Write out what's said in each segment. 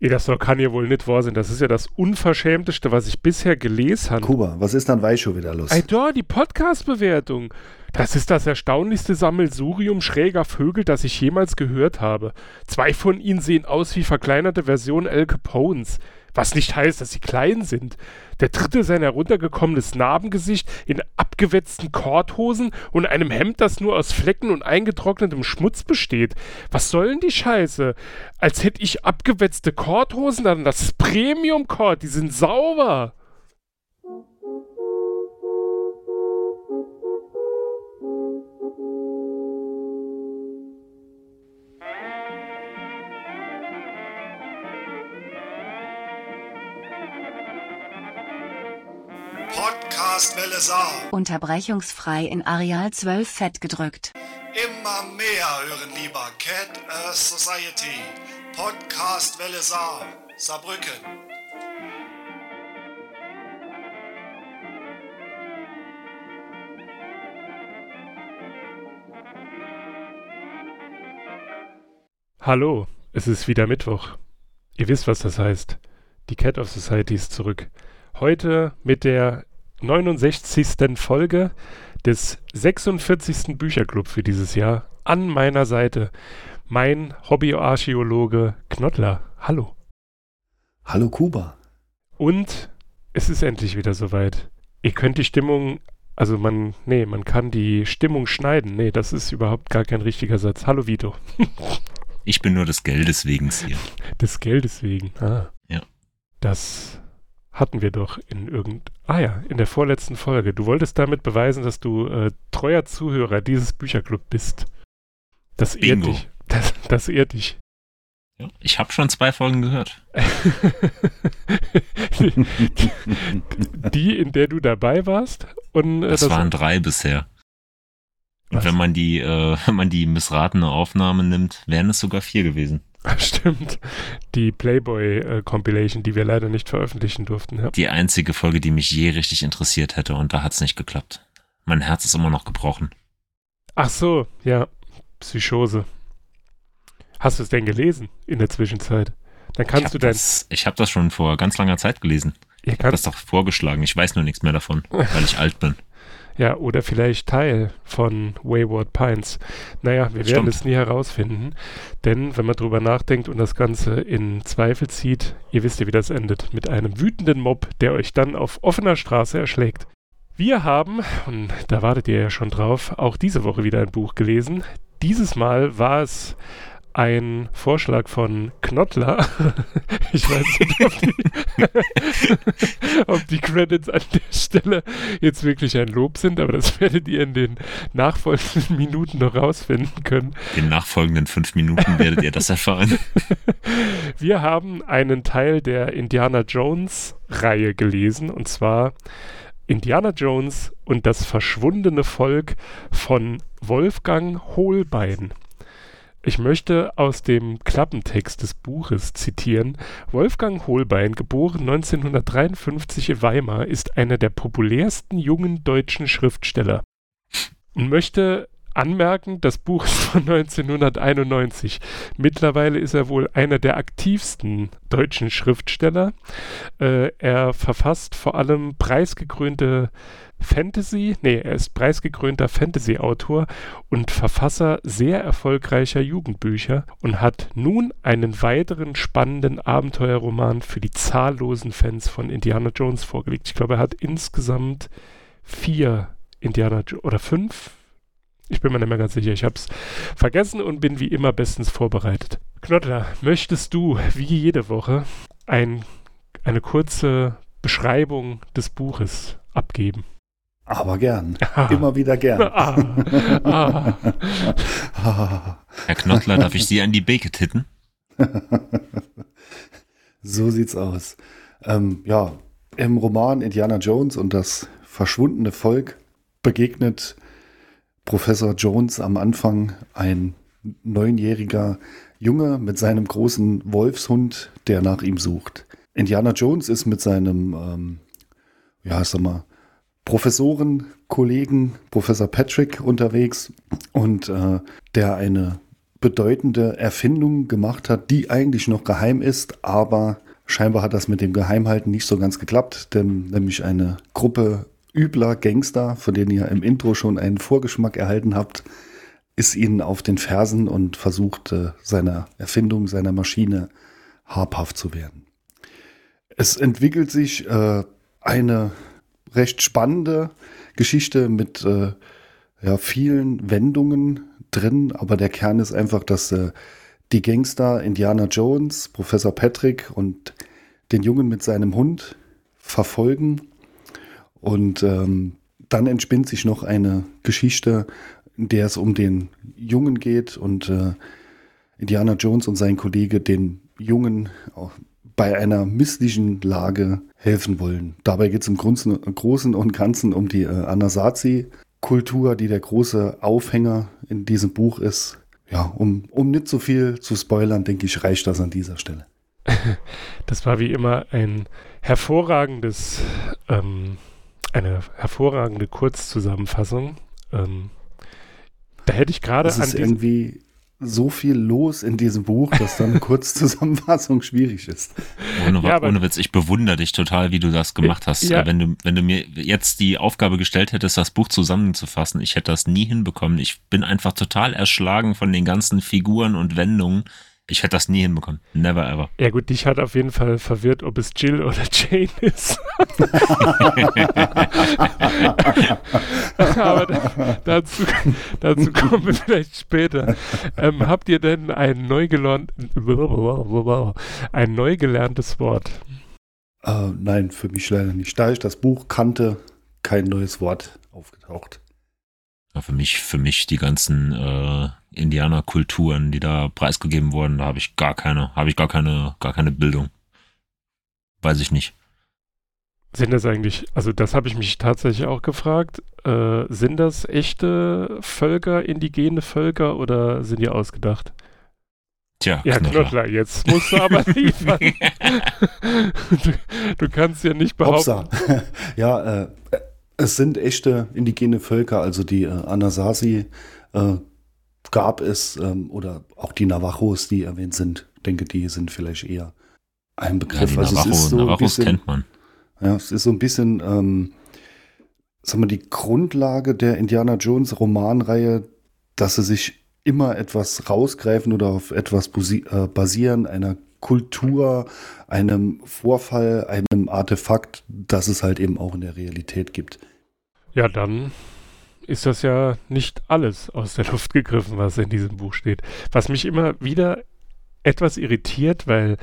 Ey, das kann ja wohl nicht wahr sein. Das ist ja das Unverschämteste, was ich bisher gelesen habe. Kuba, was ist dann Weischo wieder los? Ey, da, die Podcast-Bewertung. Das ist das erstaunlichste Sammelsurium schräger Vögel, das ich jemals gehört habe. Zwei von ihnen sehen aus wie verkleinerte Versionen El Capones. Was nicht heißt, dass sie klein sind. Der dritte sein heruntergekommenes Narbengesicht in abgewetzten Korthosen und einem Hemd, das nur aus Flecken und eingetrocknetem Schmutz besteht. Was soll denn die Scheiße? Als hätte ich abgewetzte Korthosen, dann das Premium-Kord, die sind sauber. Podcastwelle Saar. Unterbrechungsfrei in Areal 12 fett gedrückt. Immer mehr hören lieber Cat Earth Society. Podcastwelle Saar. Saarbrücken. Hallo, es ist wieder Mittwoch. Ihr wisst, was das heißt. Die Cat of Society ist zurück. Heute mit der 69. Folge des 46. Bücherclub für dieses Jahr. An meiner Seite mein Hobbyarchäologe Knottler. Hallo. Hallo Kuba. Und es ist endlich wieder soweit. Ihr könnt die Stimmung, also man, nee, man kann die Stimmung schneiden. Nee, das ist überhaupt gar kein richtiger Satz. Hallo Vito. Ich bin nur des Geldes wegen hier. Des Geldes wegen. Ah. Ja. Das hatten wir doch in irgend. Ah ja, in der vorletzten Folge. Du wolltest damit beweisen, dass du äh, treuer Zuhörer dieses Bücherclub bist. Das ehrt Bingo. dich. Das, das ehrt dich. Ja, ich habe schon zwei Folgen gehört. Die, in der du dabei warst. Und, äh, Das, waren drei bisher. Und wenn man die, äh, wenn man die missratene Aufnahme nimmt, wären es sogar vier gewesen. Stimmt. Die Playboy-Compilation, die wir leider nicht veröffentlichen durften. Ja. Die einzige Folge, die mich je richtig interessiert hätte und da hat's nicht geklappt. Mein Herz ist immer noch gebrochen. Ach so, ja. Psychose. Hast du es denn gelesen in der Zwischenzeit? Dann ich kannst habe du dein. das, ich hab das schon vor ganz langer Zeit gelesen. Ich habe das doch vorgeschlagen. Ich weiß nur nichts mehr davon, weil ich alt bin. Ja, oder vielleicht Teil von Wayward Pines. Naja, wir Das werden stimmt. es nie herausfinden. Denn wenn man drüber nachdenkt und das Ganze in Zweifel zieht, ihr wisst ja, wie das endet. Mit einem wütenden Mob, der euch dann auf offener Straße erschlägt. Wir haben, und da wartet ihr ja schon drauf, auch diese Woche wieder ein Buch gelesen. Dieses Mal war es ein Vorschlag von Knottler. Ich weiß nicht, ob die, ob die Credits an der Stelle jetzt wirklich ein Lob sind, aber das werdet ihr in den nachfolgenden Minuten noch rausfinden können. In den nachfolgenden fünf Minuten werdet ihr das erfahren. Wir haben einen Teil der Indiana Jones Reihe gelesen und zwar Indiana Jones und das verschwundene Volk von Wolfgang Holbein. Ich möchte aus dem Klappentext des Buches zitieren. Wolfgang Holbein, geboren 1953 in Weimar, ist einer der populärsten jungen deutschen Schriftsteller. Und möchte anmerken, das Buch ist von 1991. Mittlerweile ist er wohl einer der aktivsten deutschen Schriftsteller. Äh, er verfasst vor allem preisgekrönte Fantasy, nee, er ist preisgekrönter Fantasy-Autor und Verfasser sehr erfolgreicher Jugendbücher und hat nun einen weiteren spannenden Abenteuerroman für die zahllosen Fans von Indiana Jones vorgelegt. Ich glaube, er hat insgesamt vier Indiana jo oder fünf. Ich bin mir nicht mehr ganz sicher. Ich habe es vergessen und bin wie immer bestens vorbereitet. Knottler, möchtest du wie jede Woche ein, eine kurze Beschreibung des Buches abgeben? Aber gern. Ah. Immer wieder gern. Ah, ah. Herr Knottler, darf ich Sie an die Beke titten? so sieht's aus. Ähm, ja, im Roman Indiana Jones und das verschwundene Volk begegnet Professor Jones am Anfang ein neunjähriger Junge mit seinem großen Wolfshund, der nach ihm sucht. Indiana Jones ist mit seinem, ähm, ja, sag mal, Professorenkollegen, Professor Patrick, unterwegs und äh, der eine bedeutende Erfindung gemacht hat, die eigentlich noch geheim ist, aber scheinbar hat das mit dem Geheimhalten nicht so ganz geklappt, denn nämlich eine Gruppe übler Gangster, von denen ihr im Intro schon einen Vorgeschmack erhalten habt, ist ihnen auf den Fersen und versucht äh, seiner Erfindung, seiner Maschine habhaft zu werden. Es entwickelt sich äh, eine recht spannende Geschichte mit äh, ja, vielen Wendungen drin, aber der Kern ist einfach, dass äh, die Gangster Indiana Jones, Professor Patrick und den Jungen mit seinem Hund verfolgen. Und ähm, dann entspinnt sich noch eine Geschichte, in der es um den Jungen geht und äh, Indiana Jones und sein Kollege den Jungen bei einer misslichen Lage helfen wollen. Dabei geht es im Großen und Ganzen um die äh, Anasazi-Kultur, die der große Aufhänger in diesem Buch ist. Ja, um, um nicht so viel zu spoilern, denke ich, reicht das an dieser Stelle. Das war wie immer ein hervorragendes, ähm, eine hervorragende Kurzzusammenfassung. Ähm, da hätte ich gerade an. Es ist irgendwie so viel los in diesem Buch, dass dann eine Kurzzusammenfassung schwierig ist. Ohne, ja, ohne Witz, ich bewundere dich total, wie du das gemacht hast. Ja. Wenn, du, wenn du mir jetzt die Aufgabe gestellt hättest, das Buch zusammenzufassen, ich hätte das nie hinbekommen. Ich bin einfach total erschlagen von den ganzen Figuren und Wendungen. Ich hätte das nie hinbekommen. Never ever. Ja gut, dich hat auf jeden Fall verwirrt, ob es Jill oder Jane ist. Aber da, dazu, dazu kommen wir vielleicht später. Ähm, habt ihr denn ein neu, ein neu gelerntes Wort? Uh, nein, für mich leider nicht. Da ich das Buch kannte, kein neues Wort aufgetaucht. Ja, für mich, für mich die ganzen äh, Indianerkulturen, die da preisgegeben wurden, da habe ich gar keine, habe ich gar keine, gar keine Bildung. Weiß ich nicht. Sind das eigentlich, also das habe ich mich tatsächlich auch gefragt, äh, sind das echte Völker, indigene Völker oder sind die ausgedacht? Tja, ja, Knottler. Knottler, jetzt musst du aber liefern. du, du, kannst ja nicht behaupten. ja, äh, es sind echte indigene Völker, also die äh, Anasazi äh, gab es, ähm, oder auch die Navajos, die erwähnt sind. Ich denke, die sind vielleicht eher ein Begriff. Ja, also Navajo, es ist so Navajos bisschen, kennt man. Ja, es ist so ein bisschen, ähm, sagen wir, die Grundlage der Indiana Jones Romanreihe, dass sie sich immer etwas rausgreifen oder auf etwas äh, basieren, einer Kultur, einem Vorfall, einem Artefakt, das es halt eben auch in der Realität gibt. Ja, dann ist das ja nicht alles aus der Luft gegriffen, was in diesem Buch steht. Was mich immer wieder etwas irritiert, weil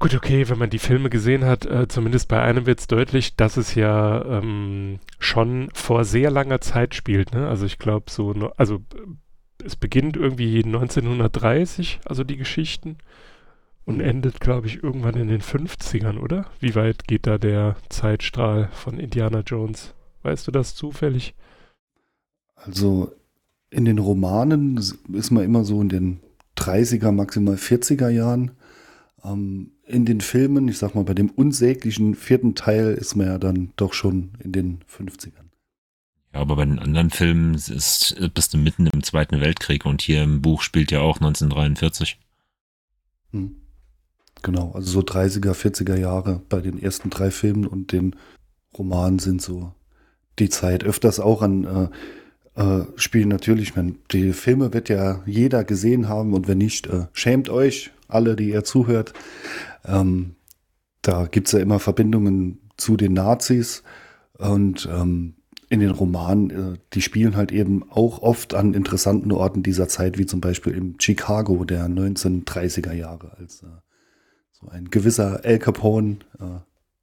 Gut, okay, wenn man die Filme gesehen hat, äh, zumindest bei einem wird es deutlich, dass es ja ähm, schon vor sehr langer Zeit spielt. Ne? Also ich glaube so, also es beginnt irgendwie 1930, also die Geschichten, und endet, glaube ich, irgendwann in den 50ern, oder? Wie weit geht da der Zeitstrahl von Indiana Jones? Weißt du das zufällig? Also in den Romanen ist man immer so in den 30er, maximal 40er Jahren. Ähm, in den Filmen, ich sag mal, bei dem unsäglichen vierten Teil ist man ja dann doch schon in den 50ern. Ja, aber bei den anderen Filmen ist, bist du mitten im Zweiten Weltkrieg und hier im Buch spielt ja auch 1943. Hm. Genau, also so 30er, 40er Jahre bei den ersten drei Filmen und den Romanen sind so die Zeit. Öfters auch an äh, äh, Spielen natürlich. Man, die Filme wird ja jeder gesehen haben und wenn nicht, äh, schämt euch, alle, die ihr zuhört. Ähm, da gibt es ja immer Verbindungen zu den Nazis und ähm, in den Romanen, äh, die spielen halt eben auch oft an interessanten Orten dieser Zeit, wie zum Beispiel im Chicago der 1930er Jahre, als äh, so ein gewisser El Capone äh,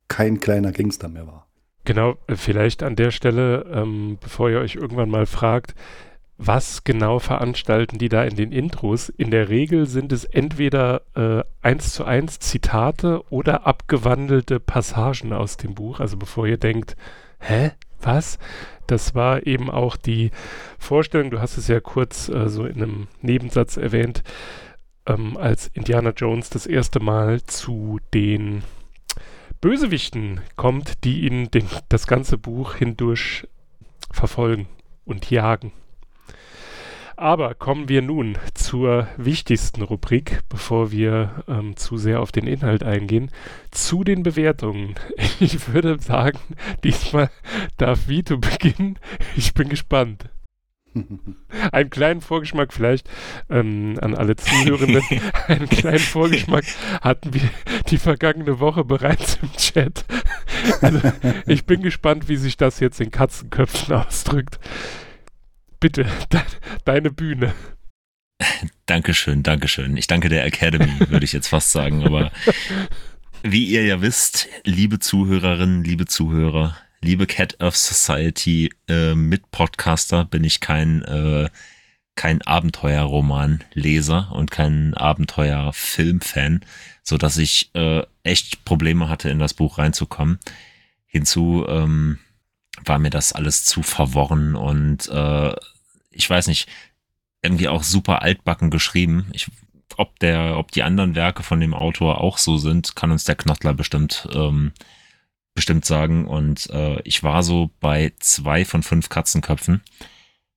kein kleiner Gangster mehr war. Genau, äh, vielleicht an der Stelle, ähm, bevor ihr euch irgendwann mal fragt, was genau veranstalten die da in den Intros? In der Regel sind es entweder äh, eins zu eins Zitate oder abgewandelte Passagen aus dem Buch. Also bevor ihr denkt, hä, was? Das war eben auch die Vorstellung, du hast es ja kurz äh, so in einem Nebensatz erwähnt, ähm, als Indiana Jones das erste Mal zu den Bösewichten kommt, die ihn den, das ganze Buch hindurch verfolgen und jagen. Aber kommen wir nun zur wichtigsten Rubrik, bevor wir ähm, zu sehr auf den Inhalt eingehen, zu den Bewertungen. Ich würde sagen, diesmal darf Vito beginnen. Ich bin gespannt. Einen kleinen Vorgeschmack vielleicht ähm, an alle Zuhörenden. Einen kleinen Vorgeschmack hatten wir die vergangene Woche bereits im Chat. Also ich bin gespannt, wie sich das jetzt in Katzenköpfen ausdrückt. Bitte, de deine Bühne. Dankeschön, Dankeschön. Ich danke der Academy, würde ich jetzt fast sagen. Aber wie ihr ja wisst, liebe Zuhörerinnen, liebe Zuhörer, liebe Cat of Society äh, Mitpodcaster, bin ich kein, äh, kein Abenteuerromanleser und kein Abenteuerfilmfan, so dass ich äh, echt Probleme hatte, in das Buch reinzukommen. Hinzu ähm, war mir das alles zu verworren und äh, ich weiß nicht, irgendwie auch super altbacken geschrieben. Ich, ob der, ob die anderen Werke von dem Autor auch so sind, kann uns der Knottler bestimmt ähm, bestimmt sagen. Und äh, ich war so bei zwei von fünf Katzenköpfen,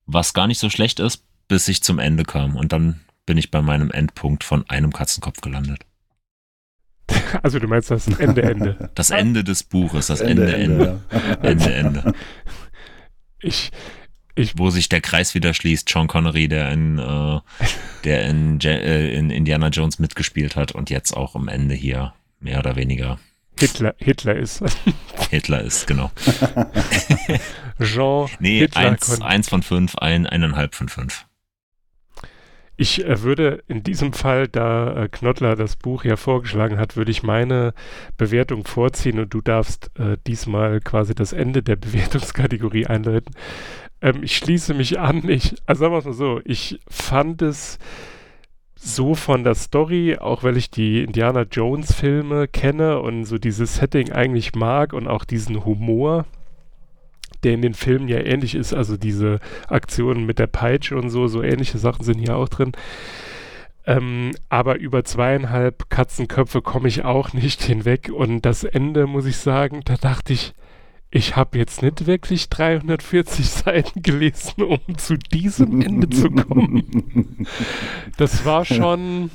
was gar nicht so schlecht ist, bis ich zum Ende kam. Und dann bin ich bei meinem Endpunkt von einem Katzenkopf gelandet. Also du meinst das Ende, Ende. Das Ende des Buches, das Ende, Ende. Ende, Ende. Ende. Ich, ich, wo sich der Kreis wieder schließt. Sean Connery, der in, äh, der in, äh, in Indiana Jones mitgespielt hat und jetzt auch am Ende hier mehr oder weniger Hitler, Hitler ist. Hitler ist, genau. Jean. Nee, Hitler eins, eins von fünf, ein, eineinhalb von fünf. Ich äh, würde in diesem Fall, da äh, Knottler das Buch ja vorgeschlagen hat, würde ich meine Bewertung vorziehen und du darfst äh, diesmal quasi das Ende der Bewertungskategorie einleiten. Ähm, ich schließe mich an. Ich, also sagen wir es mal so, ich fand es so von der Story, auch weil ich die Indiana Jones Filme kenne und so dieses Setting eigentlich mag und auch diesen Humor, der in den Filmen ja ähnlich ist, also diese Aktionen mit der Peitsche und so, so ähnliche Sachen sind hier auch drin. Ähm, aber über zweieinhalb Katzenköpfe komme ich auch nicht hinweg und das Ende, muss ich sagen, da dachte ich, ich habe jetzt nicht wirklich 340 Seiten gelesen, um zu diesem Ende zu kommen. Das war schon,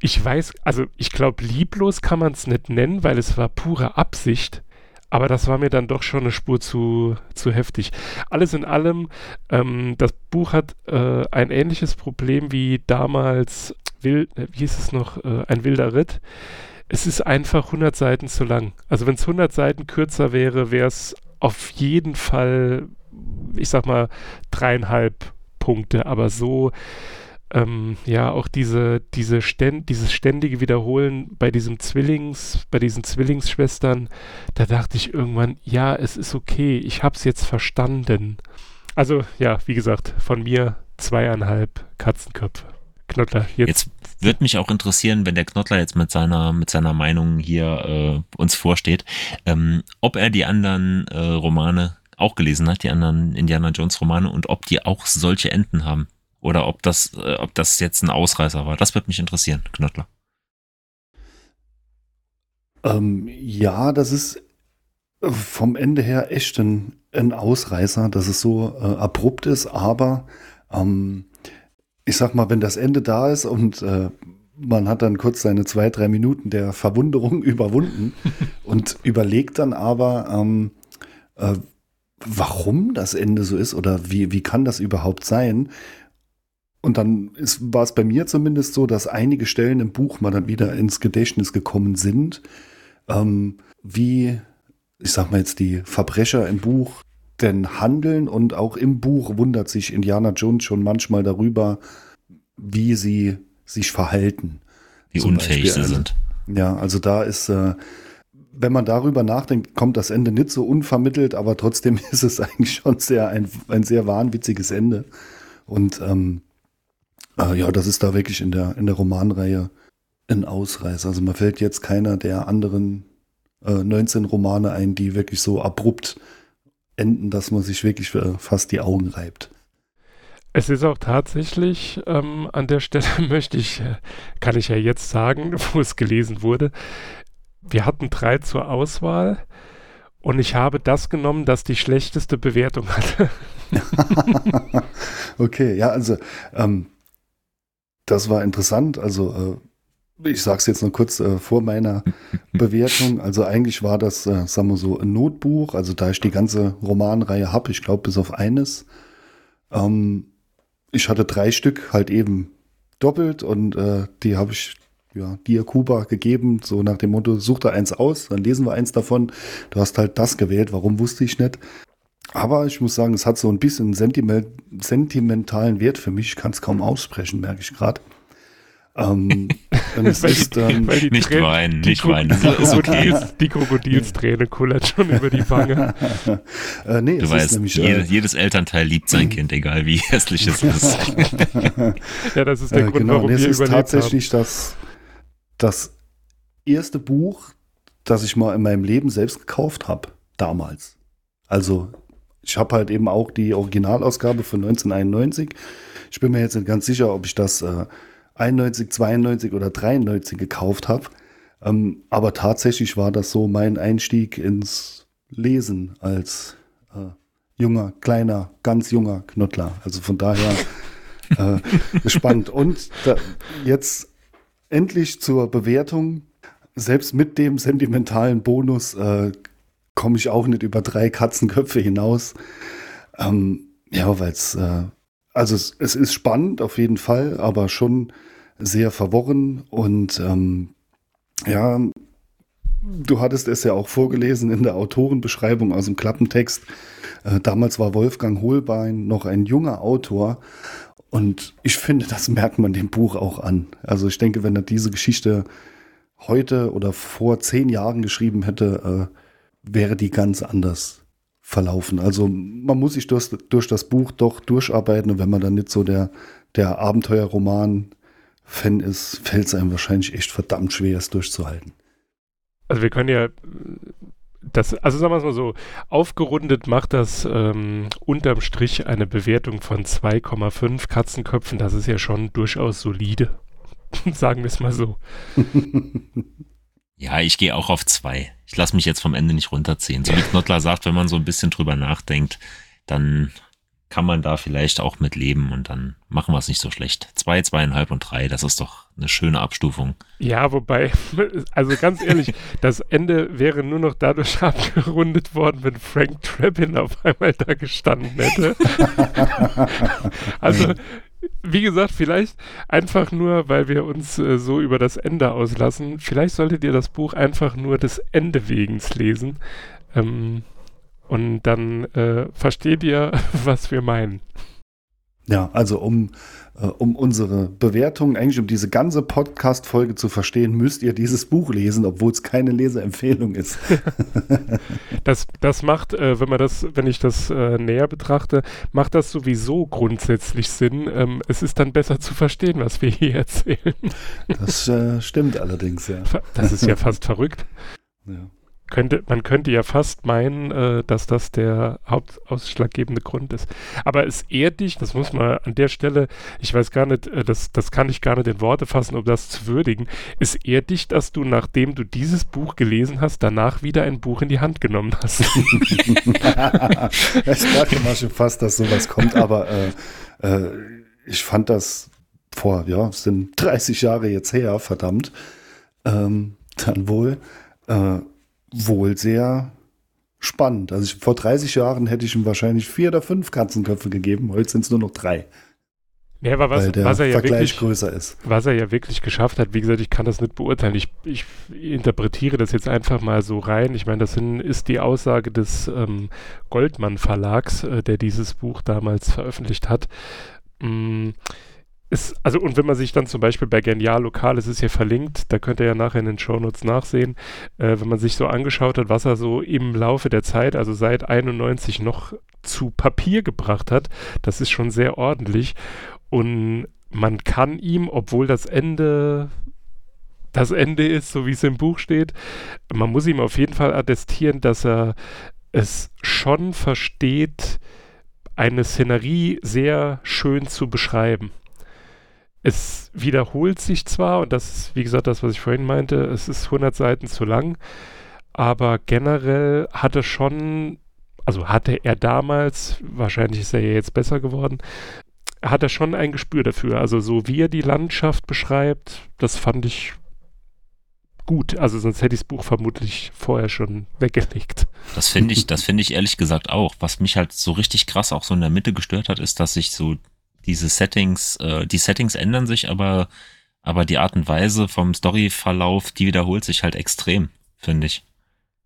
ich weiß, also ich glaube, lieblos kann man es nicht nennen, weil es war pure Absicht. Aber das war mir dann doch schon eine Spur zu, zu heftig. Alles in allem, ähm, das Buch hat äh, ein ähnliches Problem wie damals, will, äh, wie hieß es noch, äh, ein wilder Ritt es ist einfach 100 Seiten zu lang. Also wenn es 100 Seiten kürzer wäre, wäre es auf jeden Fall, ich sag mal, dreieinhalb Punkte. Aber so, ähm, ja, auch diese, diese ständ, dieses ständige Wiederholen bei diesem Zwillings, bei diesen Zwillingsschwestern, da dachte ich irgendwann, ja, es ist okay, ich hab's jetzt verstanden. Also, ja, wie gesagt, von mir zweieinhalb Katzenköpfe. Knottler, jetzt, jetzt würde mich auch interessieren, wenn der Knottler jetzt mit seiner, mit seiner Meinung hier äh, uns vorsteht, ähm, ob er die anderen äh, Romane auch gelesen hat, die anderen Indiana Jones Romane und ob die auch solche Enden haben. Oder ob das, äh, ob das jetzt ein Ausreißer war. Das würde mich interessieren, Knottler. Ähm, ja, das ist vom Ende her echt ein, ein Ausreißer, dass es so äh, abrupt ist, aber ähm, ich sag mal, wenn das Ende da ist und äh, man hat dann kurz seine zwei, drei Minuten der Verwunderung überwunden und überlegt dann aber, ähm, äh, warum das Ende so ist oder wie, wie kann das überhaupt sein? Und dann ist, war es bei mir zumindest so, dass einige Stellen im Buch mal dann wieder ins Gedächtnis gekommen sind, ähm, wie, ich sag mal jetzt, die Verbrecher im Buch denn handeln und auch im Buch wundert sich Indiana Jones schon manchmal darüber, wie sie sich verhalten. Wie unfähig sie also, sind. Ja, also da ist, äh, wenn man darüber nachdenkt, kommt das Ende nicht so unvermittelt, aber trotzdem ist es eigentlich schon sehr ein, ein sehr wahnwitziges Ende. Und ähm, äh, ja, das ist da wirklich in der, in der Romanreihe ein Ausreißer. Also man fällt jetzt keiner der anderen äh, 19 Romane ein, die wirklich so abrupt enden, dass man sich wirklich äh, fast die Augen reibt. Es ist auch tatsächlich, ähm, an der Stelle möchte ich, äh, kann ich ja jetzt sagen, wo es gelesen wurde, wir hatten drei zur Auswahl und ich habe das genommen, das die schlechteste Bewertung hatte. okay, ja, also ähm, das war interessant. Also äh, ich sage es jetzt noch kurz äh, vor meiner Bewertung. Also eigentlich war das, äh, sagen wir so, ein Notbuch. Also da ich die ganze Romanreihe habe, ich glaube bis auf eines. Ähm, ich hatte drei Stück halt eben doppelt und äh, die habe ich ja, dir Kuba gegeben, so nach dem Motto, such da eins aus, dann lesen wir eins davon. Du hast halt das gewählt, warum wusste ich nicht. Aber ich muss sagen, es hat so ein bisschen sentimentalen Wert für mich. Ich kann es kaum aussprechen, merke ich gerade. Ähm, es ist, ähm, nicht Tränen, weinen, nicht weinen. Die, okay. die Krokodilsträne kullert schon über die Wange. äh, nee, du weißt, nämlich, jede, äh, jedes Elternteil liebt sein Kind, egal wie hässlich es ist. ja, das ist der äh, Grund, genau, warum nee, wir es ist tatsächlich haben. das, das erste Buch, das ich mal in meinem Leben selbst gekauft habe, damals. Also ich habe halt eben auch die Originalausgabe von 1991. Ich bin mir jetzt nicht ganz sicher, ob ich das äh, 91, 92 oder 93 gekauft habe. Ähm, aber tatsächlich war das so mein Einstieg ins Lesen als äh, junger, kleiner, ganz junger Knuddler. Also von daher äh, gespannt. Und da, jetzt endlich zur Bewertung. Selbst mit dem sentimentalen Bonus äh, komme ich auch nicht über drei Katzenköpfe hinaus. Ähm, ja, weil es, äh, also es, es, ist spannend auf jeden Fall, aber schon sehr verworren und ähm, ja, du hattest es ja auch vorgelesen in der Autorenbeschreibung aus dem Klappentext. Äh, damals war Wolfgang Holbein noch ein junger Autor und ich finde, das merkt man dem Buch auch an. Also ich denke, wenn er diese Geschichte heute oder vor zehn Jahren geschrieben hätte, äh, wäre die ganz anders verlaufen. Also man muss sich durch, durch das Buch doch durcharbeiten und wenn man dann nicht so der, der Abenteuerroman-Fan ist, fällt es einem wahrscheinlich echt verdammt schwer, es durchzuhalten. Also wir können ja das, also sagen wir es mal so, aufgerundet macht das ähm, unterm Strich eine Bewertung von 2,5 Katzenköpfen. Das ist ja schon durchaus solide. sagen wir es mal so. Ja, ich gehe auch auf zwei. Ich lasse mich jetzt vom Ende nicht runterziehen. So wie Knottler sagt, wenn man so ein bisschen drüber nachdenkt, dann kann man da vielleicht auch mit leben und dann machen wir es nicht so schlecht. Zwei, zweieinhalb und drei, das ist doch eine schöne Abstufung. Ja, wobei, also ganz ehrlich, das Ende wäre nur noch dadurch abgerundet worden, wenn Frank Trappin auf einmal da gestanden hätte. also wie gesagt, vielleicht einfach nur, weil wir uns äh, so über das Ende auslassen. Vielleicht solltet ihr das Buch einfach nur des Ende wegens lesen. Ähm, und dann äh, versteht ihr, was wir meinen. Ja, also um, äh, um unsere Bewertung, eigentlich um diese ganze Podcast-Folge zu verstehen, müsst ihr dieses Buch lesen, obwohl es keine Leseempfehlung ist. das, das macht, äh, wenn man das, wenn ich das äh, näher betrachte, macht das sowieso grundsätzlich Sinn. Ähm, es ist dann besser zu verstehen, was wir hier erzählen. das äh, stimmt allerdings, ja. Das ist ja fast verrückt. Ja könnte, man könnte ja fast meinen, äh, dass das der hauptausschlaggebende Grund ist. Aber es ehrt dich, das muss man an der Stelle, ich weiß gar nicht, äh, das, das kann ich gar nicht in Worte fassen, um das zu würdigen. Es ehrt dich, dass du, nachdem du dieses Buch gelesen hast, danach wieder ein Buch in die Hand genommen hast. ich dachte mal schon fast, dass sowas kommt, aber äh, äh, ich fand das vor, ja, es sind 30 Jahre jetzt her, verdammt, ähm, dann wohl. Äh, wohl sehr spannend. Also ich, vor 30 Jahren hätte ich ihm wahrscheinlich vier oder fünf Katzenköpfe gegeben. Heute sind es nur noch drei. Ja, aber was, was er ja Vergleich wirklich, größer ist. Was er ja wirklich geschafft hat, wie gesagt, ich kann das nicht beurteilen. Ich, ich interpretiere das jetzt einfach mal so rein. Ich meine, das sind, ist die Aussage des ähm, Goldmann Verlags, äh, der dieses Buch damals veröffentlicht hat. Mm, ist, also und wenn man sich dann zum Beispiel bei Genial Lokal, es ist hier verlinkt, da könnt ihr ja nachher in den Shownotes nachsehen, äh, wenn man sich so angeschaut hat, was er so im Laufe der Zeit, also seit 91 noch zu Papier gebracht hat, das ist schon sehr ordentlich. Und man kann ihm, obwohl das Ende das Ende ist, so wie es im Buch steht, man muss ihm auf jeden Fall attestieren, dass er es schon versteht, eine Szenerie sehr schön zu beschreiben es wiederholt sich zwar, und das ist, wie gesagt, das, was ich vorhin meinte, es ist 100 Seiten zu lang, aber generell hat es schon also hatte er damals, wahrscheinlich ist er ja jetzt besser geworden, hat er schon ein Gespür dafür. Also so wie er die Landschaft beschreibt, das fand ich gut. Also sonst hätte ich das Buch vermutlich vorher schon weggelegt. Das finde ich, das finde ich ehrlich gesagt auch. Was mich halt so richtig krass auch so in der Mitte gestört hat, ist, dass sich so diese Settings, äh, die Settings ändern sich, aber, aber die Art und Weise vom Storyverlauf, die wiederholt sich halt extrem, finde ich.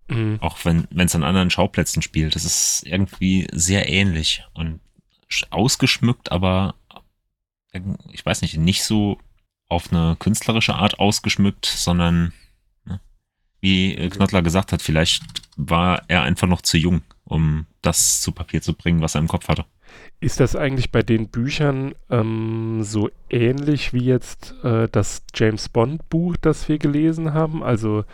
Mhm. Auch wenn es an anderen Schauplätzen spielt. Das ist irgendwie sehr ähnlich und ausgeschmückt, aber ich weiß nicht, nicht so auf eine künstlerische Art ausgeschmückt, sondern ne, wie Knottler gesagt hat, vielleicht war er einfach noch zu jung, um das zu Papier zu bringen, was er im Kopf hatte. Ist das eigentlich bei den Büchern ähm, so ähnlich wie jetzt äh, das James Bond Buch, das wir gelesen haben? Also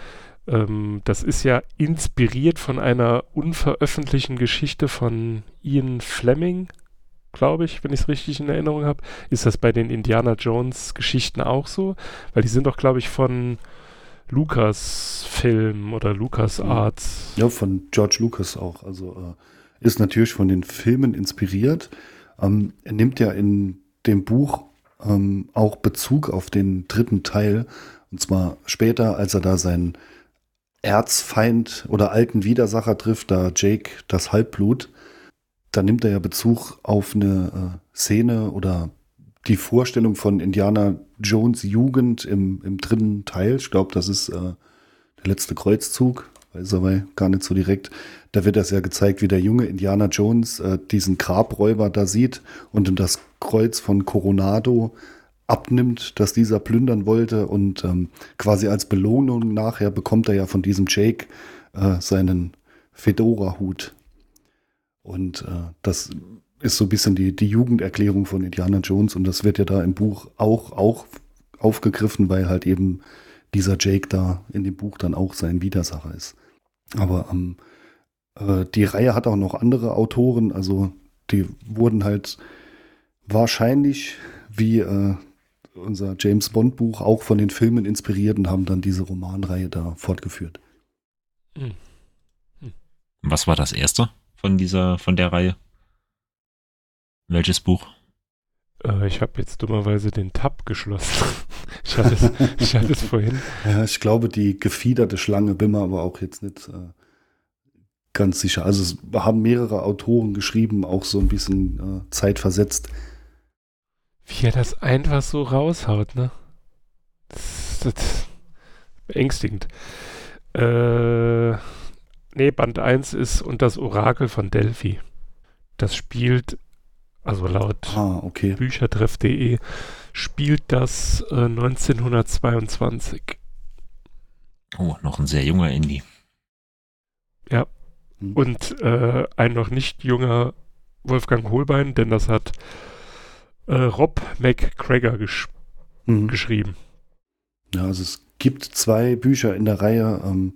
ähm, das ist ja inspiriert von einer unveröffentlichten Geschichte von Ian Fleming, glaube ich, wenn ich es richtig in Erinnerung habe. Ist das bei den Indiana Jones Geschichten auch so? Weil die sind doch, glaube ich, von Lucas Film oder Lucas mhm. Arts. Ja, von George Lucas auch. Also äh, ist natürlich von den Filmen inspiriert. Ähm, er nimmt ja in dem Buch ähm, auch Bezug auf den dritten Teil. Und zwar später, als er da seinen Erzfeind oder alten Widersacher trifft, da Jake das Halbblut da nimmt er ja Bezug auf eine äh, Szene oder die Vorstellung von Indiana Jones Jugend im, im dritten Teil. Ich glaube, das ist äh, der letzte Kreuzzug, weiß aber gar nicht so direkt. Da wird das ja gezeigt, wie der junge Indiana Jones äh, diesen Grabräuber da sieht und ihm das Kreuz von Coronado abnimmt, dass dieser plündern wollte und ähm, quasi als Belohnung nachher bekommt er ja von diesem Jake äh, seinen Fedora-Hut. Und äh, das ist so ein bisschen die, die Jugenderklärung von Indiana Jones und das wird ja da im Buch auch, auch aufgegriffen, weil halt eben dieser Jake da in dem Buch dann auch sein Widersacher ist. Aber ähm, äh, die Reihe hat auch noch andere Autoren, also die wurden halt wahrscheinlich wie äh, unser James Bond Buch auch von den Filmen inspiriert und haben dann diese Romanreihe da fortgeführt. Hm. Hm. Was war das erste? von dieser, von der Reihe? Welches Buch? Äh, ich habe jetzt dummerweise den Tab geschlossen. ich, hatte es, ich hatte es vorhin. Ja, ich glaube, die gefiederte Schlange bin mir aber auch jetzt nicht äh, ganz sicher. Also es haben mehrere Autoren geschrieben, auch so ein bisschen äh, zeitversetzt. Wie er das einfach so raushaut, ne? Das, das beängstigend. Äh, Nee, Band 1 ist und das Orakel von Delphi. Das spielt, also laut ah, okay. büchertreff.de, spielt das äh, 1922. Oh, noch ein sehr junger Indie. Ja. Mhm. Und äh, ein noch nicht junger Wolfgang Holbein, denn das hat äh, Rob McCrager gesch mhm. geschrieben. Ja, also es gibt zwei Bücher in der Reihe. Ähm,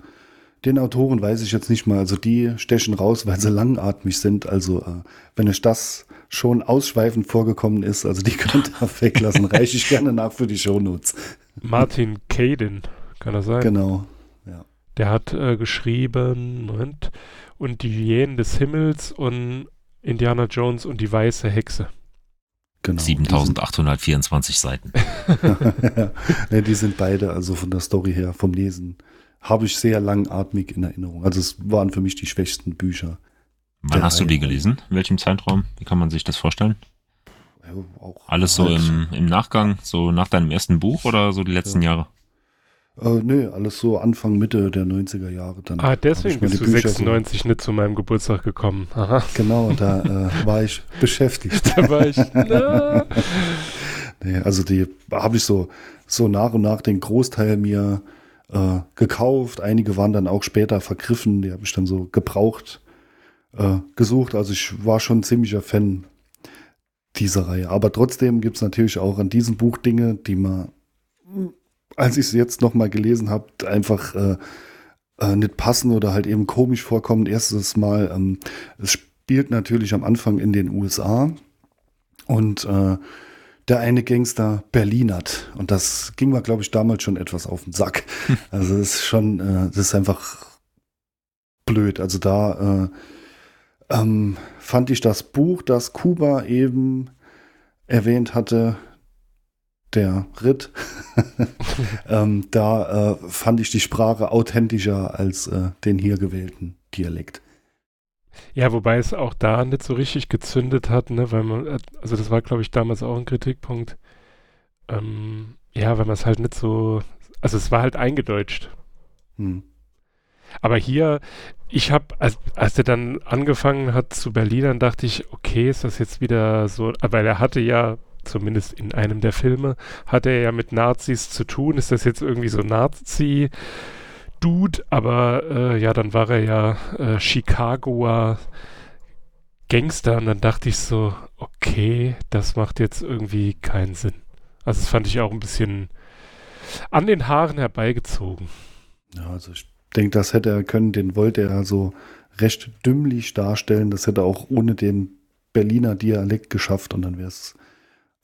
den Autoren weiß ich jetzt nicht mal. Also die stechen raus, weil sie langatmig sind. Also äh, wenn euch das schon ausschweifend vorgekommen ist, also die könnt ihr weglassen, reiche ich gerne nach für die Shownotes. Martin Caden, kann das sein? Genau, ja. Der hat äh, geschrieben, Moment, und die Hyänen des Himmels und Indiana Jones und die weiße Hexe. Genau, 7824 Seiten. ja, die sind beide, also von der Story her, vom Lesen habe ich sehr langatmig in Erinnerung. Also es waren für mich die schwächsten Bücher. Wann hast Reihe. du die gelesen? In welchem Zeitraum? Wie kann man sich das vorstellen? Ja, Alles so halt. im, im Nachgang, so nach deinem ersten Buch oder so die letzten ja. Jahre? Äh, nö, alles so Anfang, Mitte der 90er Jahre. Dann ah, deswegen bist du Bücher 96 so nicht zu meinem Geburtstag gekommen. Aha. Genau, da äh, war ich beschäftigt. da war ich. nee, also die habe ich so, so nach und nach den Großteil mir äh, gekauft. Einige waren dann auch später vergriffen. Die habe ich dann so gebraucht äh, gesucht. Also ich war schon ein ziemlicher Fan dieser Reihe. Aber trotzdem gibt es natürlich auch an diesem Buch Dinge, die man, als ich es jetzt nochmal gelesen habe, einfach äh, äh, nicht passen oder halt eben komisch vorkommen. Erstes Mal, ähm, es spielt natürlich am Anfang in den USA und äh, der eine Gangster Berlinert. Und das ging mir, glaube ich, damals schon etwas auf den Sack. Hm. Also das ist schon, äh, das ist einfach blöd. Also da ähm, fand ich das Buch, das Kuba eben erwähnt hatte, der Ritt, ähm, da äh, fand ich die Sprache authentischer als äh, den hier gewählten Dialekt. Ja, wobei es auch da nicht so richtig gezündet hat, ne, weil man, äh, also das war, glaube ich, damals auch ein Kritikpunkt. Ähm, ja, weil man es halt nicht so, also es war halt eingedeutscht. Hm. Aber hier, ich habe, als, als der dann angefangen hat zu Berlinern, dachte ich, okay, ist das jetzt wieder so, weil er hatte ja, zumindest in einem der Filme, hatte er ja mit Nazis zu tun. Ist das jetzt irgendwie so Nazi? Dude, aber äh, ja, dann war er ja äh, Chicagoer Gangster und dann dachte ich so, okay, das macht jetzt irgendwie keinen Sinn. Also das fand ich auch ein bisschen an den Haaren herbeigezogen. Ja, also ich denke, das hätte er können, den wollte er so recht dümmlich darstellen. Das hätte er auch ohne den Berliner Dialekt geschafft und dann wäre es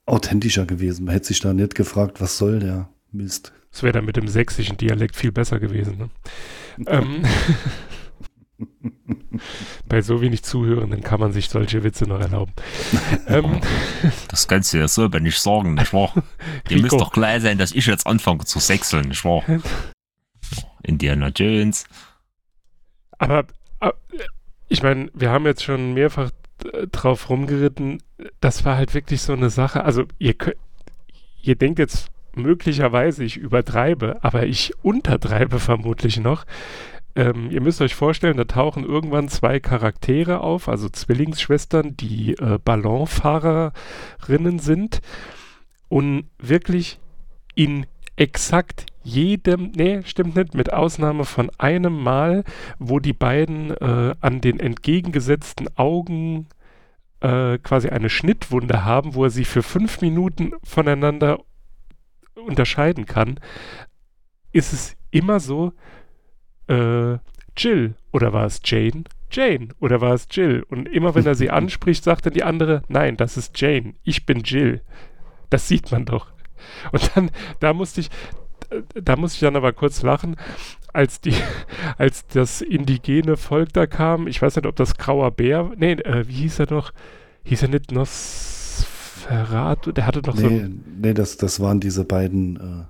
authentischer gewesen. Man hätte sich da nicht gefragt, was soll der Mist. Es wäre dann mit dem sächsischen Dialekt viel besser gewesen. Ne? ähm, bei so wenig Zuhörenden kann man sich solche Witze noch erlauben. ähm, das kannst du ja selber nicht sagen, nicht wahr? Dir müsste doch klar sein, dass ich jetzt anfange zu sechseln, nicht wahr? Indiana Jones. Aber, aber ich meine, wir haben jetzt schon mehrfach drauf rumgeritten. Das war halt wirklich so eine Sache. Also ihr könnt, ihr denkt jetzt möglicherweise, ich übertreibe, aber ich untertreibe vermutlich noch. Ähm, ihr müsst euch vorstellen, da tauchen irgendwann zwei Charaktere auf, also Zwillingsschwestern, die äh, Ballonfahrerinnen sind und wirklich in exakt jedem, nee, stimmt nicht, mit Ausnahme von einem Mal, wo die beiden äh, an den entgegengesetzten Augen äh, quasi eine Schnittwunde haben, wo er sie für fünf Minuten voneinander unterscheiden kann, ist es immer so, äh, Jill oder war es Jane? Jane oder war es Jill? Und immer wenn er sie anspricht, sagt dann die andere, nein, das ist Jane, ich bin Jill. Das sieht man doch. Und dann, da musste ich, da musste ich dann aber kurz lachen, als die, als das indigene Volk da kam. Ich weiß nicht, ob das Grauer Bär, nee, äh, wie hieß er noch? Hieß er nicht Nosferatu? Der hatte noch nee, so. Nee, das, das waren diese beiden äh,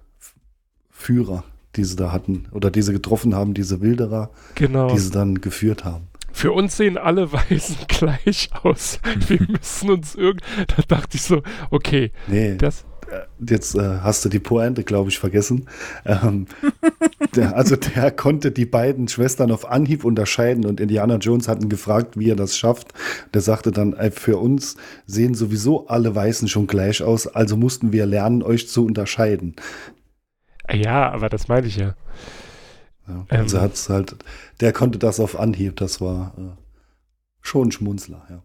Führer, die sie da hatten, oder die sie getroffen haben, diese Wilderer, genau. die sie dann geführt haben. Für uns sehen alle Weisen gleich aus. Wir müssen uns irgendwie. Da dachte ich so, okay, nee. das jetzt äh, hast du die Pointe, glaube ich, vergessen. Ähm, der, also der konnte die beiden Schwestern auf Anhieb unterscheiden und Indiana Jones hat ihn gefragt, wie er das schafft. Der sagte dann, ey, für uns sehen sowieso alle Weißen schon gleich aus, also mussten wir lernen, euch zu unterscheiden. Ja, aber das meine ich ja. ja also ähm, hat's halt, der konnte das auf Anhieb, das war äh, schon ein Schmunzler, ja.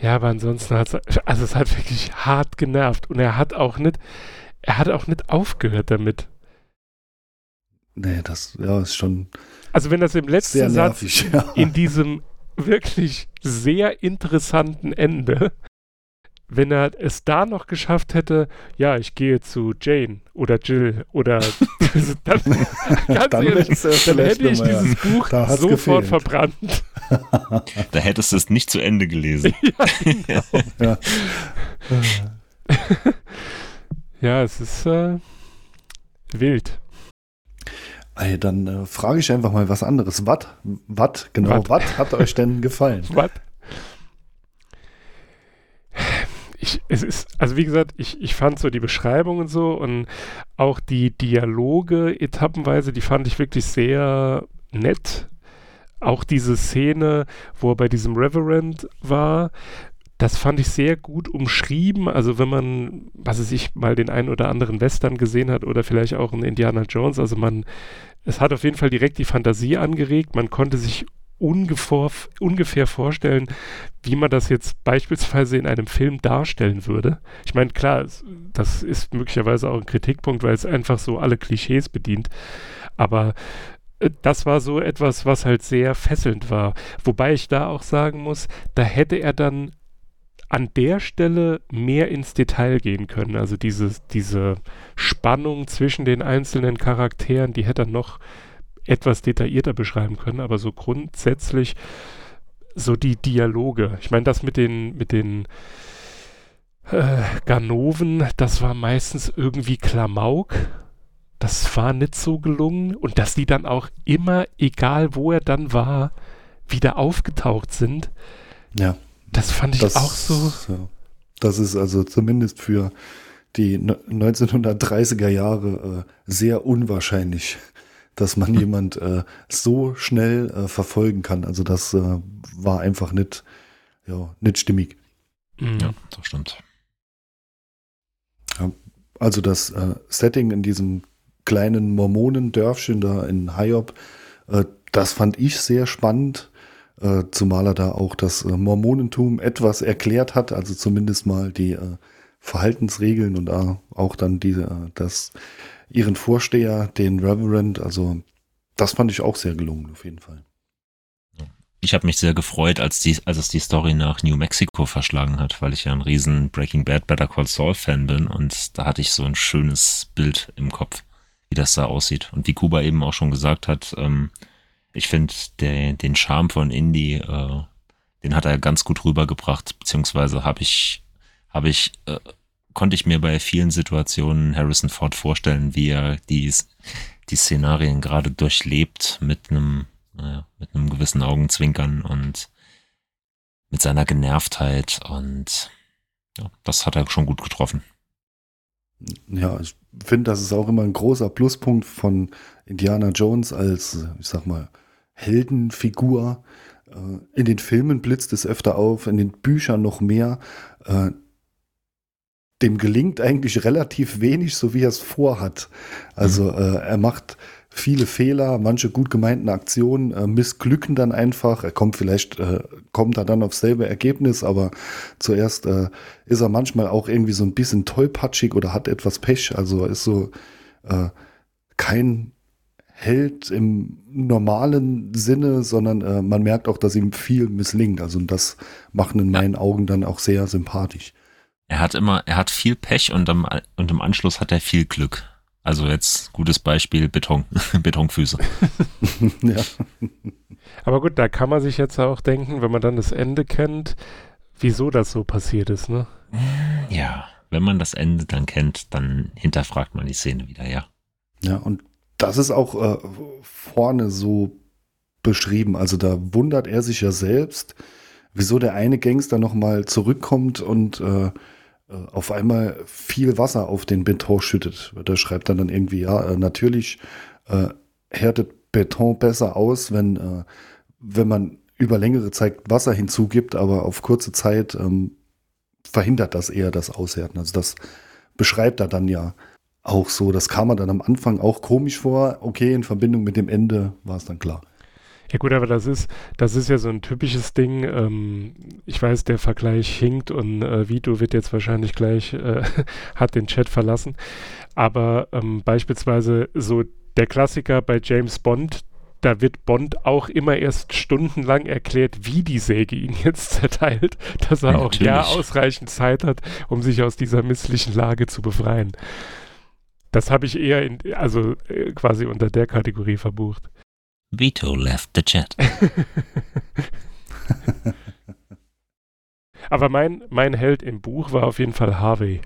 Ja, aber ansonsten hat es, also es hat wirklich hart genervt und er hat auch nicht, er hat auch nicht aufgehört damit. Nee, das ja, ist schon. Also wenn das im letzten nervig, Satz ja. in diesem wirklich sehr interessanten Ende wenn er es da noch geschafft hätte, ja, ich gehe zu Jane oder Jill oder dann, ganz dann, ehrlich, dann hätte ich dieses Buch sofort gefehlt. verbrannt. Da hättest du es nicht zu Ende gelesen. ja, genau. ja. ja, es ist äh, wild. Ey, dann äh, frage ich einfach mal was anderes. Was, was, genau, was hat euch denn gefallen? Was? Ich, es ist, also wie gesagt, ich, ich fand so die Beschreibungen so und auch die Dialoge etappenweise, die fand ich wirklich sehr nett. Auch diese Szene, wo er bei diesem Reverend war, das fand ich sehr gut umschrieben. Also wenn man, was weiß ich, mal den einen oder anderen Western gesehen hat oder vielleicht auch einen Indiana Jones, also man, es hat auf jeden Fall direkt die Fantasie angeregt. Man konnte sich ungefähr, ungefähr vorstellen, wie man das jetzt beispielsweise in einem Film darstellen würde. Ich meine, klar, das ist möglicherweise auch ein Kritikpunkt, weil es einfach so alle Klischees bedient. Aber äh, das war so etwas, was halt sehr fesselnd war. Wobei ich da auch sagen muss, da hätte er dann an der Stelle mehr ins Detail gehen können. Also diese, diese Spannung zwischen den einzelnen Charakteren, die hätte er noch etwas detaillierter beschreiben können, aber so grundsätzlich so die Dialoge. Ich meine, das mit den, mit den äh, Ganoven, das war meistens irgendwie Klamauk. Das war nicht so gelungen. Und dass die dann auch immer, egal wo er dann war, wieder aufgetaucht sind. Ja. Das fand ich das, auch so. Ja. Das ist also zumindest für die 1930er Jahre äh, sehr unwahrscheinlich, dass man jemand äh, so schnell äh, verfolgen kann. Also das äh, war einfach nicht, ja, nicht stimmig. Mhm. Ja, das stimmt. Ja, also das äh, Setting in diesem kleinen Mormonendörfchen da in Hyob, äh, das fand ich sehr spannend. zumal er da auch das Mormonentum etwas erklärt hat, also zumindest mal die Verhaltensregeln und auch dann diese, das, ihren Vorsteher, den Reverend, also das fand ich auch sehr gelungen, auf jeden Fall. Ich habe mich sehr gefreut, als, die, als es die Story nach New Mexico verschlagen hat, weil ich ja ein riesen Breaking Bad Better Call Saul Fan bin und da hatte ich so ein schönes Bild im Kopf, wie das da aussieht. Und wie Kuba eben auch schon gesagt hat, ähm, ich finde den Charme von Indy, äh, den hat er ganz gut rübergebracht, beziehungsweise habe ich habe ich, äh, konnte ich mir bei vielen Situationen Harrison Ford vorstellen, wie er die, die Szenarien gerade durchlebt mit einem, naja, mit einem gewissen Augenzwinkern und mit seiner Genervtheit und ja, das hat er schon gut getroffen. Ja, ich finde, das ist auch immer ein großer Pluspunkt von Indiana Jones als, ich sag mal, Heldenfigur. Äh, in den Filmen blitzt es öfter auf, in den Büchern noch mehr. Dem gelingt eigentlich relativ wenig, so wie er es vorhat. Also mhm. äh, er macht viele Fehler, manche gut gemeinten Aktionen äh, missglücken dann einfach. Er kommt vielleicht, äh, kommt er dann aufs selbe Ergebnis, aber zuerst äh, ist er manchmal auch irgendwie so ein bisschen tollpatschig oder hat etwas Pech. Also ist so äh, kein Held im normalen Sinne, sondern äh, man merkt auch, dass ihm viel misslingt. Also das macht in meinen Augen dann auch sehr sympathisch. Er hat immer, er hat viel Pech und, am, und im Anschluss hat er viel Glück. Also jetzt gutes Beispiel Beton, Betonfüße. ja. Aber gut, da kann man sich jetzt auch denken, wenn man dann das Ende kennt, wieso das so passiert ist, ne? Ja, wenn man das Ende dann kennt, dann hinterfragt man die Szene wieder, ja. Ja, und das ist auch äh, vorne so beschrieben. Also da wundert er sich ja selbst, wieso der eine Gangster nochmal zurückkommt und äh, auf einmal viel Wasser auf den Beton schüttet. Da schreibt dann dann irgendwie, ja, äh, natürlich äh, härtet Beton besser aus, wenn, äh, wenn man über längere Zeit Wasser hinzugibt, aber auf kurze Zeit ähm, verhindert das eher das Aushärten. Also das beschreibt er dann ja auch so. Das kam mir dann am Anfang auch komisch vor. Okay, in Verbindung mit dem Ende war es dann klar. Ja gut, aber das ist, das ist ja so ein typisches Ding. Ähm, ich weiß, der Vergleich hinkt und äh, Vito wird jetzt wahrscheinlich gleich, äh, hat den Chat verlassen. Aber ähm, beispielsweise so der Klassiker bei James Bond, da wird Bond auch immer erst stundenlang erklärt, wie die Säge ihn jetzt zerteilt, dass er auch ja ausreichend Zeit hat, um sich aus dieser misslichen Lage zu befreien. Das habe ich eher in, also äh, quasi unter der Kategorie verbucht. Vito left the chat. Aber mein, mein Held im Buch war auf jeden Fall Harvey.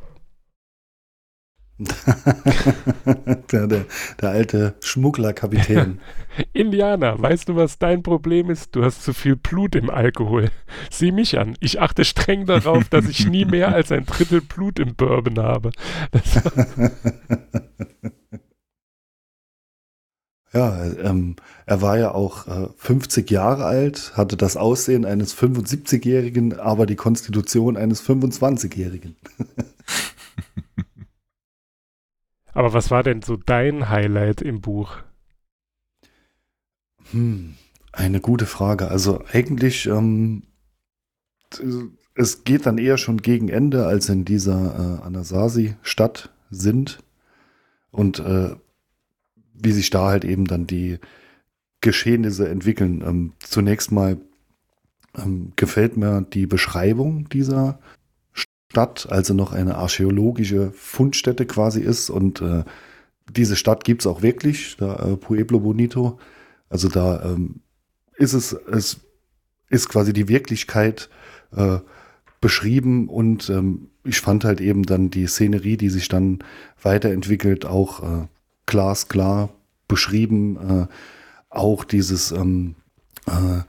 der, der, der, alte Schmugglerkapitän. Indianer, weißt du, was dein Problem ist? Du hast zu viel Blut im Alkohol. Sieh mich an. Ich achte streng darauf, dass ich nie mehr als ein Drittel Blut im Bourbon habe. Ja, ähm, er war ja auch äh, 50 Jahre alt, hatte das Aussehen eines 75-Jährigen, aber die Konstitution eines 25-Jährigen. aber was war denn so dein Highlight im Buch? Hm, eine gute Frage. Also eigentlich, ähm, es geht dann eher schon gegen Ende, als in dieser äh, Anasazi-Stadt sind. Und äh, wie sich da halt eben dann die Geschehnisse entwickeln. Ähm, zunächst mal ähm, gefällt mir die Beschreibung dieser Stadt, also noch eine archäologische Fundstätte quasi ist und äh, diese Stadt gibt es auch wirklich, da, äh, Pueblo Bonito. Also da ähm, ist es, es ist quasi die Wirklichkeit äh, beschrieben und ähm, ich fand halt eben dann die Szenerie, die sich dann weiterentwickelt, auch äh, glasklar beschrieben. Äh, auch dieses, ähm, äh,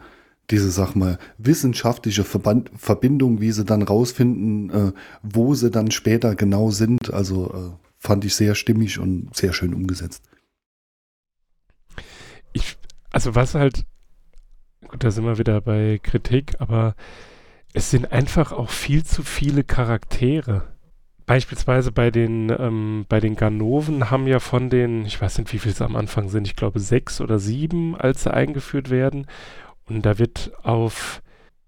diese, sag mal, wissenschaftliche Verband Verbindung, wie sie dann rausfinden, äh, wo sie dann später genau sind. Also äh, fand ich sehr stimmig und sehr schön umgesetzt. Ich, also was halt, gut, da sind wir wieder bei Kritik, aber es sind einfach auch viel zu viele Charaktere. Beispielsweise bei den, ähm, bei den Ganoven haben ja von den, ich weiß nicht, wie viele es am Anfang sind, ich glaube sechs oder sieben, als sie eingeführt werden. Und da wird auf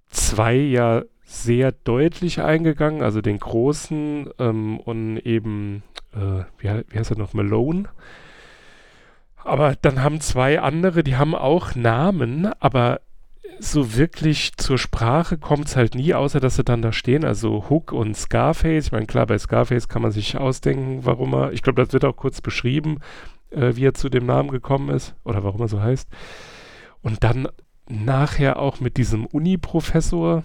zwei ja sehr deutlich eingegangen, also den großen ähm, und eben, äh, wie, wie heißt er noch, Malone. Aber dann haben zwei andere, die haben auch Namen, aber so wirklich zur Sprache kommt es halt nie, außer dass sie dann da stehen. Also Hook und Scarface. Ich meine, klar, bei Scarface kann man sich ausdenken, warum er. Ich glaube, das wird auch kurz beschrieben, äh, wie er zu dem Namen gekommen ist oder warum er so heißt. Und dann nachher auch mit diesem Uni-Professor,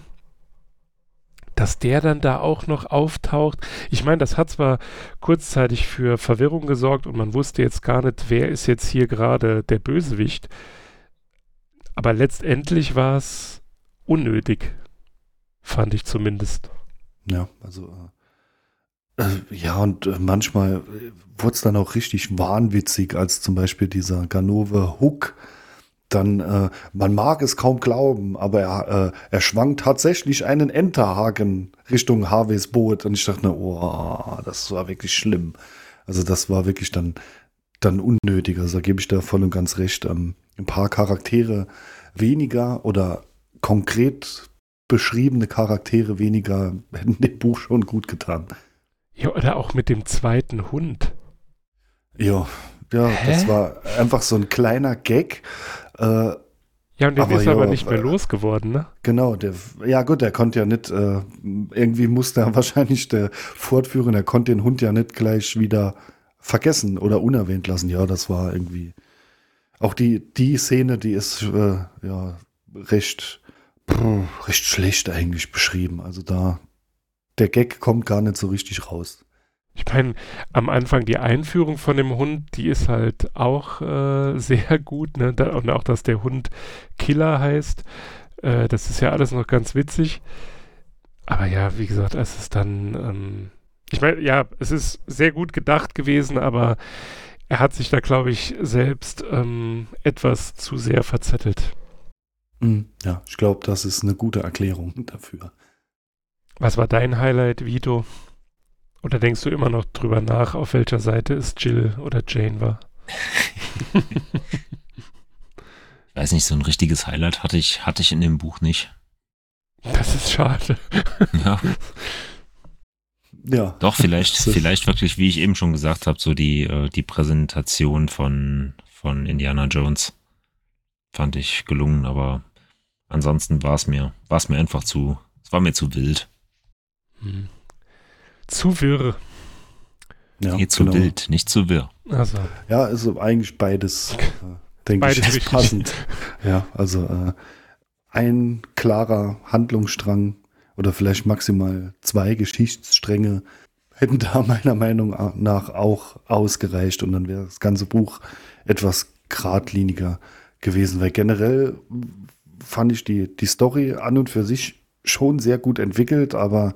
dass der dann da auch noch auftaucht. Ich meine, das hat zwar kurzzeitig für Verwirrung gesorgt und man wusste jetzt gar nicht, wer ist jetzt hier gerade der Bösewicht. Aber letztendlich war es unnötig, fand ich zumindest. Ja, also äh, äh ja, und äh, manchmal äh, wurde es dann auch richtig wahnwitzig, als zum Beispiel dieser Ganove Hook dann, äh, man mag es kaum glauben, aber er, äh, er schwang tatsächlich einen Enterhaken Richtung Harveys Boot und ich dachte, oh, das war wirklich schlimm. Also das war wirklich dann, dann unnötig. Also da gebe ich da voll und ganz recht. Ähm, ein paar Charaktere weniger oder konkret beschriebene Charaktere weniger hätten dem Buch schon gut getan. Ja, oder auch mit dem zweiten Hund. Ja, ja, Hä? das war einfach so ein kleiner Gag. Äh, ja, und der ist aber jo, nicht mehr äh, losgeworden, ne? Genau, der, ja gut, der konnte ja nicht, äh, irgendwie musste er wahrscheinlich der fortführen, er konnte den Hund ja nicht gleich wieder vergessen oder unerwähnt lassen. Ja, das war irgendwie, auch die, die Szene, die ist äh, ja recht, pff, recht schlecht eigentlich beschrieben. Also da, der Gag kommt gar nicht so richtig raus. Ich meine, am Anfang die Einführung von dem Hund, die ist halt auch äh, sehr gut. Ne? Da, und auch, dass der Hund Killer heißt. Äh, das ist ja alles noch ganz witzig. Aber ja, wie gesagt, es ist dann. Ähm, ich meine, ja, es ist sehr gut gedacht gewesen, aber er hat sich da, glaube ich, selbst ähm, etwas zu sehr verzettelt. Hm, ja, ich glaube, das ist eine gute Erklärung dafür. Was war dein Highlight, Vito? Oder denkst du immer noch drüber nach, auf welcher Seite es Jill oder Jane war? ich weiß nicht, so ein richtiges Highlight hatte ich, hatte ich in dem Buch nicht. Das ist schade. ja. Ja. Doch, vielleicht, vielleicht wirklich, wie ich eben schon gesagt habe, so die, äh, die Präsentation von, von Indiana Jones fand ich gelungen, aber ansonsten war es mir, war es mir einfach zu, es war mir zu wild. Hm. Zu wirr. Ja, nee, zu genau. wild, nicht zu wirr. Also. Ja, also eigentlich beides, äh, denke ich, ist passend. Ja, also äh, ein klarer Handlungsstrang oder vielleicht maximal zwei Geschichtsstränge hätten da meiner Meinung nach auch ausgereicht und dann wäre das ganze Buch etwas geradliniger gewesen, weil generell fand ich die, die Story an und für sich schon sehr gut entwickelt, aber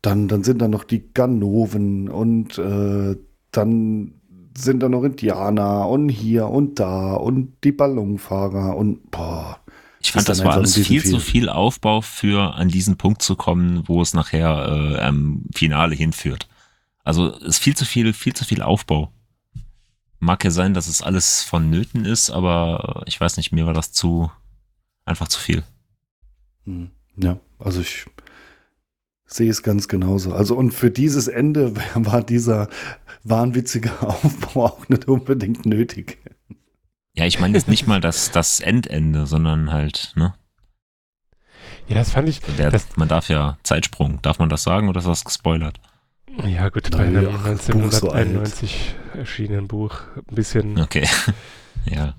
dann, dann sind da noch die Ganoven und äh, dann sind da noch Indianer und hier und da und die Ballonfahrer und boah, ich fand, das war alles viel, viel zu viel Aufbau für an diesen Punkt zu kommen, wo es nachher äh, am Finale hinführt. Also es ist viel zu viel, viel zu viel Aufbau. Mag ja sein, dass es alles vonnöten ist, aber ich weiß nicht, mir war das zu einfach zu viel. Hm. Ja, also ich sehe es ganz genauso. Also und für dieses Ende war dieser wahnwitzige Aufbau auch nicht unbedingt nötig. Ja, ich meine jetzt nicht mal das, das Endende, sondern halt, ne? Ja, das fand ich. Der, das, man darf ja Zeitsprung, darf man das sagen oder ist das gespoilert? Ja, gut, bei einem 1991 erschienenen Buch. Ein bisschen. Okay. ja.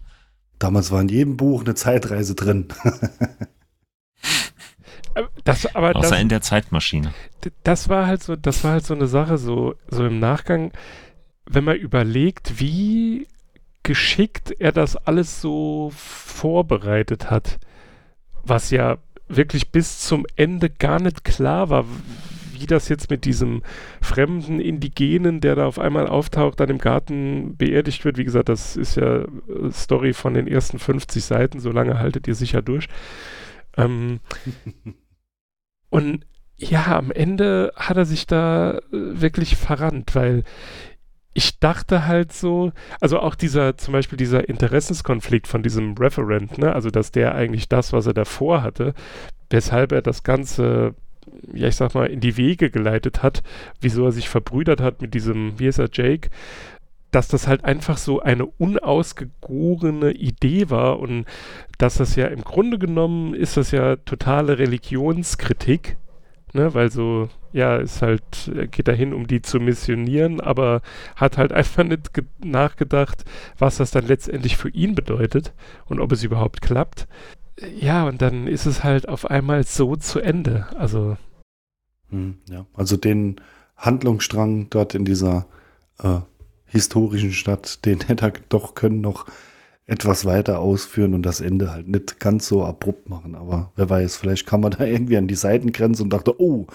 Damals war in jedem Buch eine Zeitreise drin. das, aber Außer das, in der Zeitmaschine. das war halt so, das war halt so eine Sache, so, so im Nachgang, wenn man überlegt, wie geschickt er das alles so vorbereitet hat, was ja wirklich bis zum Ende gar nicht klar war, wie das jetzt mit diesem fremden Indigenen, der da auf einmal auftaucht, dann im Garten beerdigt wird. Wie gesagt, das ist ja äh, Story von den ersten 50 Seiten, so lange haltet ihr sicher durch. Ähm, und ja, am Ende hat er sich da äh, wirklich verrannt, weil ich dachte halt so, also auch dieser, zum Beispiel dieser Interessenskonflikt von diesem Referent, ne, also dass der eigentlich das, was er davor hatte, weshalb er das Ganze, ja, ich sag mal, in die Wege geleitet hat, wieso er sich verbrüdert hat mit diesem, wie ist er, Jake, dass das halt einfach so eine unausgegorene Idee war und dass das ja im Grunde genommen ist das ja totale Religionskritik, ne, weil so, ja, ist halt, geht dahin, um die zu missionieren, aber hat halt einfach nicht nachgedacht, was das dann letztendlich für ihn bedeutet und ob es überhaupt klappt. Ja, und dann ist es halt auf einmal so zu Ende. Also. Hm, ja, also den Handlungsstrang dort in dieser äh, historischen Stadt, den hätte er doch können noch etwas weiter ausführen und das Ende halt nicht ganz so abrupt machen. Aber wer weiß, vielleicht kam man da irgendwie an die Seitengrenze und dachte, oh,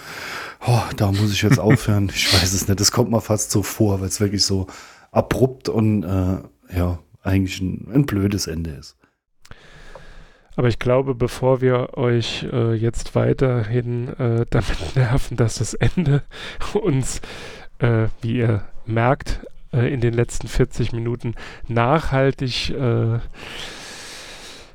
oh da muss ich jetzt aufhören. ich weiß es nicht. Das kommt mir fast so vor, weil es wirklich so abrupt und äh, ja, eigentlich ein, ein blödes Ende ist. Aber ich glaube, bevor wir euch äh, jetzt weiterhin äh, damit nerven, dass das Ende uns, äh, wie ihr merkt, äh, in den letzten 40 Minuten nachhaltig äh,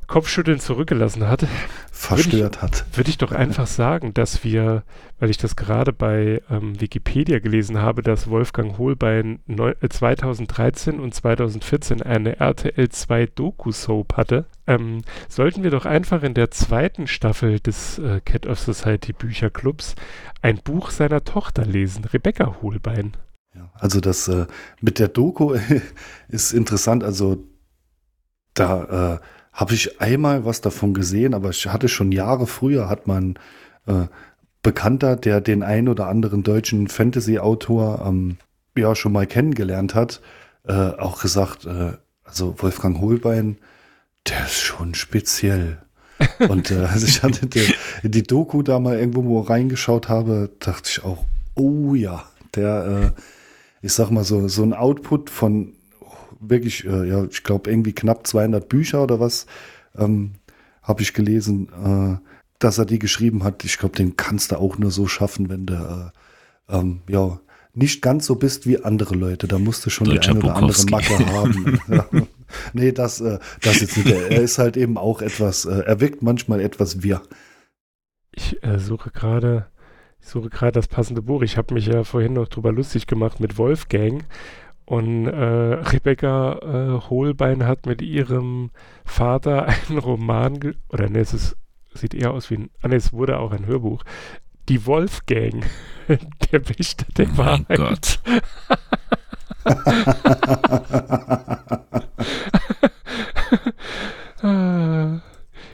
Kopfschütteln zurückgelassen hat. Verstört ich, hat. Würde ich doch einfach sagen, dass wir, weil ich das gerade bei ähm, Wikipedia gelesen habe, dass Wolfgang Hohlbein neu, äh, 2013 und 2014 eine RTL 2 Doku-Soap hatte, ähm, sollten wir doch einfach in der zweiten Staffel des äh, Cat of Society Bücherclubs ein Buch seiner Tochter lesen, Rebecca Hohlbein. Ja, also das äh, mit der Doku ist interessant. Also da äh, habe ich einmal was davon gesehen, aber ich hatte schon Jahre früher, hat man äh, Bekannter, der den ein oder anderen deutschen Fantasy-Autor ähm, ja schon mal kennengelernt hat, äh, auch gesagt, äh, also Wolfgang Holbein, der ist schon speziell. Und äh, als ich hatte die, die Doku da mal irgendwo reingeschaut habe, dachte ich auch, oh ja, der, äh, ich sag mal so, so ein Output von wirklich, äh, ja, ich glaube, irgendwie knapp 200 Bücher oder was ähm, habe ich gelesen, äh, dass er die geschrieben hat. Ich glaube, den kannst du auch nur so schaffen, wenn du äh, ähm, ja nicht ganz so bist wie andere Leute. Da musst du schon Deutscher die ein oder andere. Macke haben. ja. Nee, das, äh, das jetzt nicht. Er ist halt eben auch etwas, äh, er wirkt manchmal etwas wirr. Ich äh, suche gerade, ich suche gerade das passende Buch. Ich habe mich ja vorhin noch drüber lustig gemacht mit Wolfgang. Und äh, Rebecca äh, Holbein hat mit ihrem Vater einen Roman, oder ne, es ist, sieht eher aus wie ein, ah, ne, es wurde auch ein Hörbuch. Die Wolfgang, der Wächter der Oh mein Wahrheit. Gott. Ah.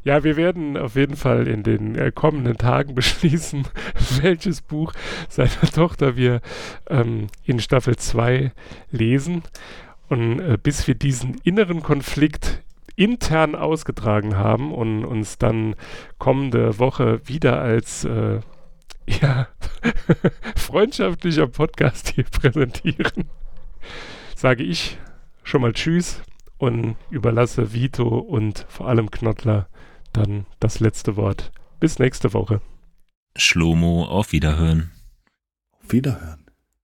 Ja, wir werden auf jeden Fall in den äh, kommenden Tagen beschließen, welches Buch seiner Tochter wir ähm, in Staffel 2 lesen. Und äh, bis wir diesen inneren Konflikt intern ausgetragen haben und uns dann kommende Woche wieder als äh, ja, freundschaftlicher Podcast hier präsentieren, sage ich schon mal Tschüss und überlasse Vito und vor allem Knottler dann das letzte Wort. Bis nächste Woche. Schlomo, auf Wiederhören. Auf Wiederhören.